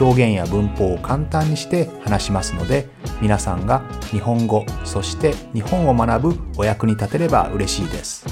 表現や文法を簡単にして話しますので皆さんが日本語そして日本を学ぶお役に立てれば嬉しいです。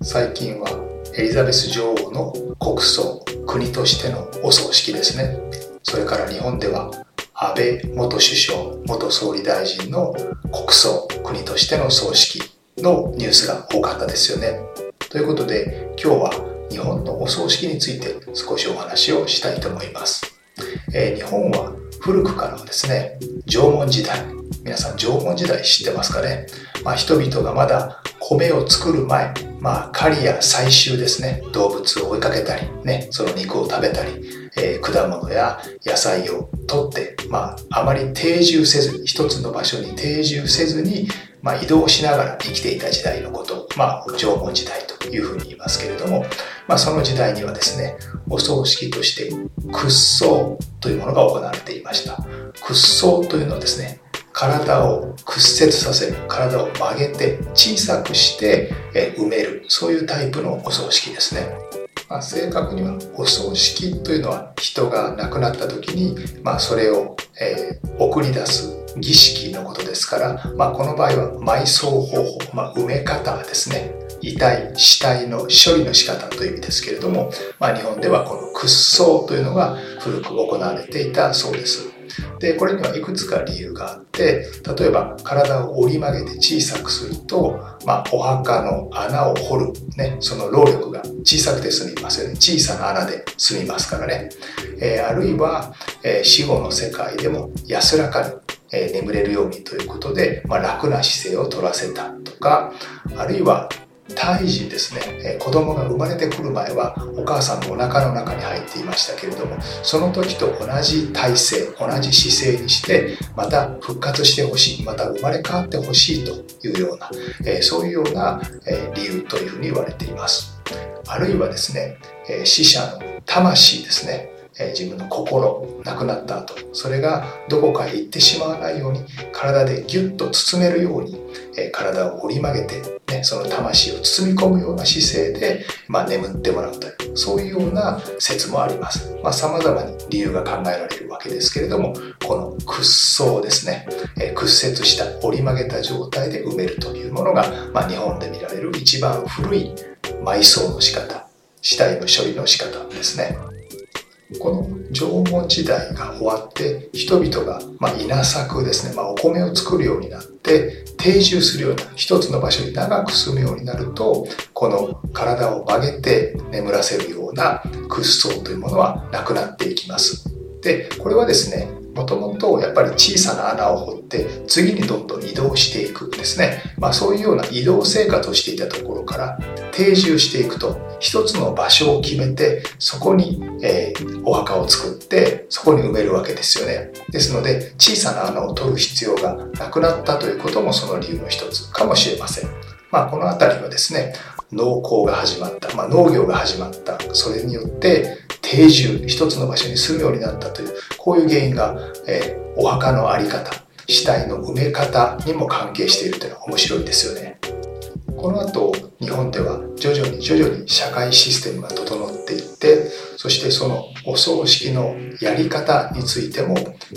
最近はエリザベス女王の国葬国としてのお葬式ですね。それから日本では安倍元首相元総理大臣の国葬国としての葬式のニュースが多かったですよね。ということで今日は日本のお葬式について少しお話をしたいと思います、えー、日本は古くからですね縄文時代皆さん縄文時代知ってますかね、まあ、人々がまだ米を作る前、まあ、狩りや採集ですね、動物を追いかけたり、ね、その肉を食べたり、えー、果物や野菜を取って、まあ、あまり定住せずに、一つの場所に定住せずに、まあ、移動しながら生きていた時代のことを、まあ、縄文時代というふうに言いますけれども、まあ、その時代にはですね、お葬式として屈葬というものが行われていました。屈葬というのはですね、体を屈折させる体を曲げて小さくして埋めるそういうタイプのお葬式ですね、まあ、正確にはお葬式というのは人が亡くなった時に、まあ、それを、えー、送り出す儀式のことですから、まあ、この場合は埋葬方法、まあ、埋め方ですね。遺体死体の処理の仕方という意味ですけれども、まあ、日本ではこの屈葬というのが古く行われていたそうです。でこれにはいくつか理由があって例えば体を折り曲げて小さくすると、まあ、お墓の穴を掘る、ね、その労力が小さくて済みますよね。小さな穴で済みますからね、えー、あるいは、えー、死後の世界でも安らかにえ眠れるようにということで、まあ、楽な姿勢を取らせたとかあるいは胎児ですね。子供が生まれてくる前はお母さんのお腹の中に入っていましたけれどもその時と同じ体勢同じ姿勢にしてまた復活してほしいまた生まれ変わってほしいというようなそういうような理由というふうに言われています。あるいはですね死者の魂ですね。自分の心亡くなった後それがどこかへ行ってしまわないように体でギュッと包めるように、体を折り曲げて、ね、その魂を包み込むような姿勢で、まあ、眠ってもらうというそういうような説もあります。まあ、様々に理由が考えられるわけですけれどもこの屈葬ですね、屈折した折り曲げた状態で埋めるというものが、まあ、日本で見られる一番古い埋葬の仕方死体の処理の仕方ですね。この縄文時代が終わって人々が、まあ、稲作ですね、まあ、お米を作るようになって定住するような一つの場所に長く住むようになるとこの体を曲げて眠らせるような屈葬というものはなくなっていきます。でこれはですねもともとやっぱり小さな穴を掘って次にどんどん移動していくですね、まあ、そういうような移動生活をしていたところから定住していくと一つの場所を決めてそこに、えー、お墓を作ってそこに埋めるわけですよね。ですので小さな穴を取る必要がなくなったということもその理由の一つかもしれません。まあこの辺りはですね農耕が始まった、まあ、農業が始まった。それによって定住一つの場所に住むようになったというこういう原因が、えー、お墓の在り方死体の埋め方にも関係しているというのは面白いですよね。この後日本では徐々に徐々に社会システムが整っていってそしてそのお葬式のやり方についても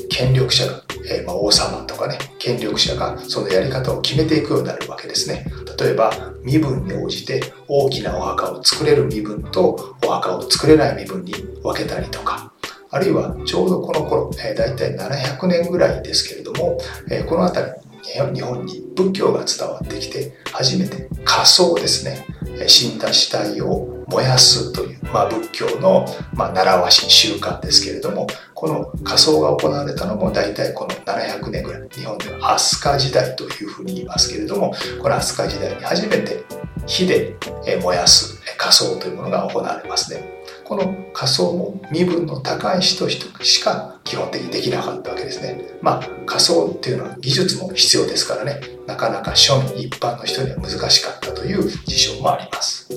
権力者が、えー、まあ、王様とかね権力者がそのやり方を決めていくようになるわけですね。例えば身分に応じて大きなお墓を作れる身分とお墓を作れない身分に分けたりとかあるいはちょうどこの頃、えー、大体700年ぐらいですけれども、えー、この辺り日本に仏教が伝わってきて初めて火葬ですね死んだ死体を燃やすという、まあ、仏教の、まあ、習わし習慣ですけれどもこの仮装が行われたのも大体この700年ぐらい日本では飛鳥時代というふうに言いますけれどもこの飛鳥時代に初めて火で燃やす仮装というものが行われますね。この仮想も身分の高い人しか基本的にできなかったわけですね。まあ仮想っていうのは技術も必要ですからね、なかなか庶民一般の人には難しかったという事象もあります。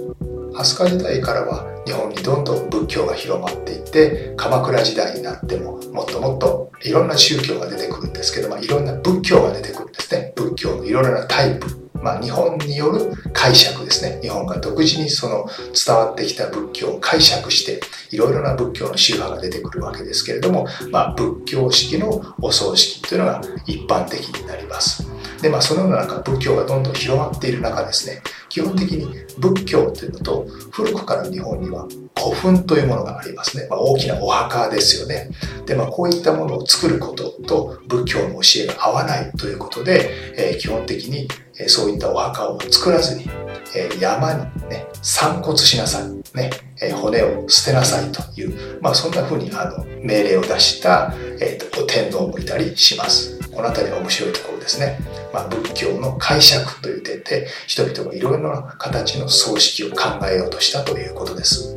飛鳥時代からは日本にどんどん仏教が広まっていって鎌倉時代になってももっともっといろんな宗教が出てくるんですけど、まあ、いろんな仏教が出てくるんですね仏教のいろいろなタイプまあ、日本による解釈ですね日本が独自にその伝わってきた仏教を解釈していろいろな仏教の宗派が出てくるわけですけれども、まあ、仏教式のお葬式というのが一般的になります。でまあそのような中仏教がどんどん広まっている中ですね基本的に仏教というのと古くから日本には古墳というものがありますね、まあ、大きなお墓ですよね。でまあこういったものを作ることと仏教の教えが合わないということで、えー、基本的にそういったお墓を作らずに、え山にね、散骨しなさい、ね、え骨を捨てなさいという、まあそんな風にあの命令を出した、えーと、天皇もいたりします。この辺りが面白いところですね。まあ、仏教の解釈という点で人々がいろいろな形の葬式を考えようとしたということです。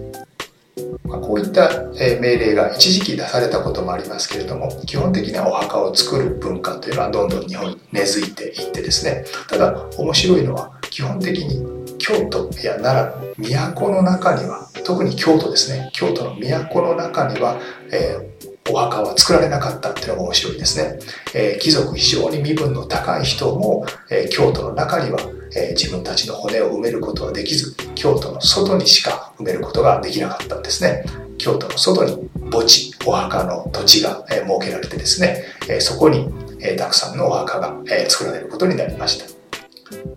まあ、こういった命令が一時期出されたこともありますけれども基本的にはお墓を作る文化というのはどんどん日本に根付いていってですねただ面白いのは基本的に京都や奈良都の中には特に京都ですね京都の都の中には、えー、お墓は作られなかったっていうのが面白いですね、えー、貴族非常に身分の高い人も、えー、京都の中にはえー、自分たちの骨を埋めることはできず京都の外にしか埋めることができなかったんですね。京都の外に墓地お墓の土地が、えー、設けられてですね、えー、そこに、えたくさんのお墓が、え作られることになりました。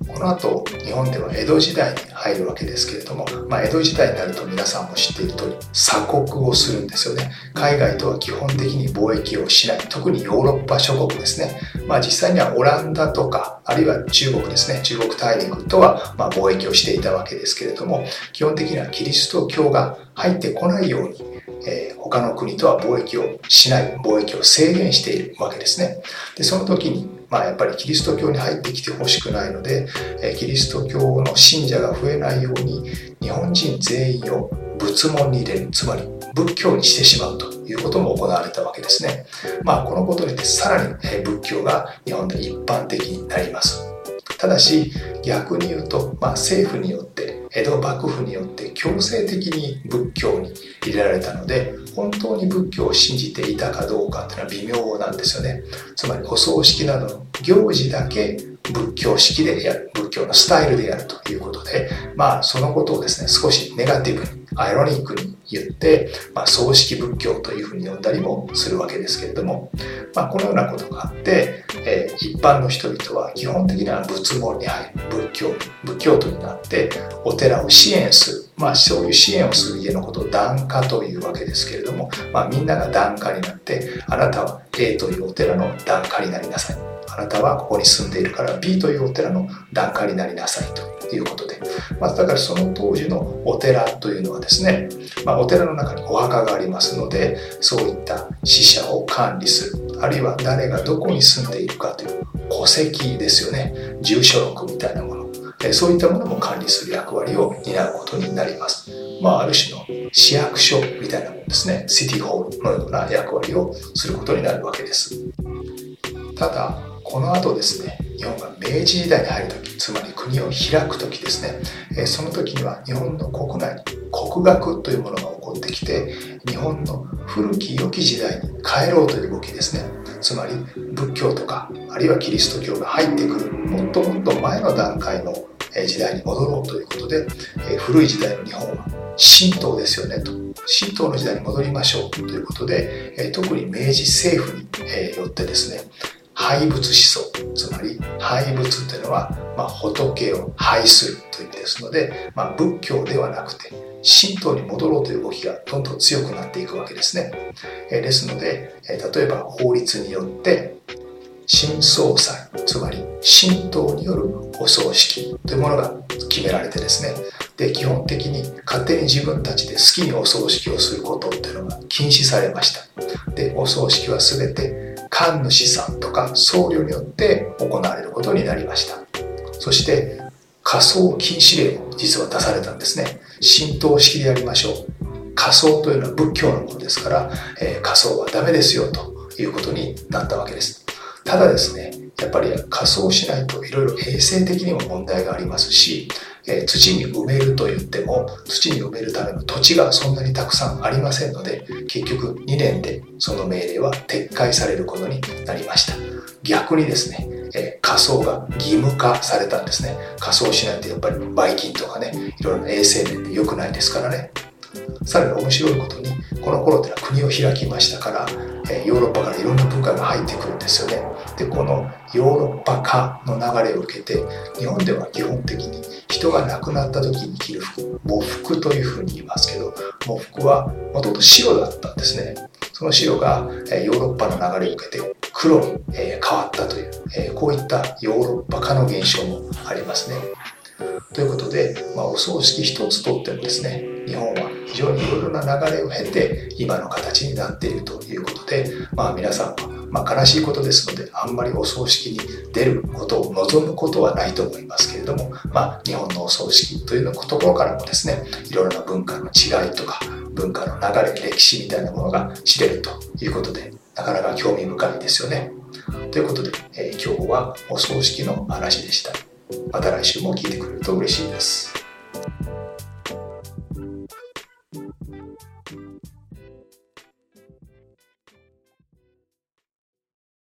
この後日本では江戸時代に入るわけですけれども、まあ、江戸時代になると皆さんも知っている通り鎖国をするんですよね。海外とは基本的に貿易をしない。特にヨーロッパ諸国ですね、まあ、実際にはオランダとかあるいは中国ですね。中国大陸とはま貿易をしていたわけですけれども基本的にはキリスト教が入ってこないようにえー、他の国とは貿易をしない貿易を制限しているわけですね。でその時にまあ、やっぱりキリスト教に入ってきてほしくないので、えキリスト教の信者が増えないように日本人全員を仏門に入れるつまり仏教にしてしまうということも行われたわけですね。まあ、このことによってさらに仏教が日本で一般的になります。ただし逆に言うと、まあ、政府によって江戸幕府によって強制的に仏教に入れられたので本当に仏教を信じていたかどうかっていうのは微妙なんですよね。つまりお葬式などの行事だけ仏教式でやる仏教のスタイルでやるということでまあそのことをですね少しネガティブにアイロニックに言って、まあ、葬式仏教というふうに呼んだりもするわけですけれども、まあ、このようなことがあって、えー、一般の人々は基本的には仏門に入る仏教仏教徒になってお寺を支援するまあ、そういう支援をする家のことを檀家というわけですけれども、まあ、みんなが檀家になってあなたは A というお寺の檀家になりなさい。あなたはここに住んでいるから B というお寺の檀家になりなさいと。いうことで、まあ、だからその当時のお寺というのはですね、まあ、お寺の中にお墓がありますのでそういった死者を管理するあるいは誰がどこに住んでいるかという戸籍ですよね住所録みたいなものそういったものも管理する役割を担うことになります。まあ、ある種の市役所みたいなものですね、シティホールのような役割をすることになるわけです。ただ、この後ですね、日本が明治時代に入るとき、つまり国を開くときですね、その時には日本の国内に国学というものが起こってきて、日本の古き良き時代に帰ろうという動きですね。つまり仏教とかあるいはキリスト教が入ってくるもっともっと前の段階の時代に戻ろうということで古い時代の日本は神道ですよねと神道の時代に戻りましょうということで特に明治政府によってですね廃仏思想つまり廃仏というのは、まあ、仏を廃するという意味ですので、まあ、仏教ではなくて神道に戻ろうという動きがどんどん強くなっていくわけですね。えですので、え例えば法律によって新総裁つまり神道によるお葬式というものが決められてですねで基本的に勝手に自分たちで好きにお葬式をすることっていうのが禁止されましたでお葬式は全て神主さんとか僧侶によって行われることになりました。そして仮装禁止令も実は出されたんですね。神道式でやりましょう。仮装というのは仏教のものですから、えー、仮装はダメですよということになったわけです。ただですねやっぱり仮装しないといろいろ衛生的にも問題がありますしえ土に埋めると言っても土に埋めるための土地がそんなにたくさんありませんので結局2年でその命令は撤回されることになりました。逆にですね、え仮装が義務化されたんですね。仮装しないとやっぱりばい菌とかねいろいろな衛生面で良くないですからね。さらに面白いことにこの頃ってのは国を開きましたからヨーロッパからいろんな文化が入ってくるんですよね。でこのヨーロッパ化の流れを受けて日本では基本的に人が亡くなった時に着る服喪服というふうに言いますけど喪服はもともと白だったんですね。その白がヨーロッパの流れを受けて黒に変わったというこういったヨーロッパ化の現象もありますね。ということで、まあ、お葬式一つとってもですね日本は非常にいろいろな流れを経て今の形になっているということで、まあ、皆さんはまあ、悲しいことですのであんまりお葬式に出ることを望むことはないと思いますけれども、まあ、日本のお葬式というのところからもですねいろいろな文化の違いとか文化の流れ歴史みたいなものが知れるということでなかなか興味深いですよね。ということで、えー、今日はお葬式の話でした。また来週も聞いてくれると嬉しいです。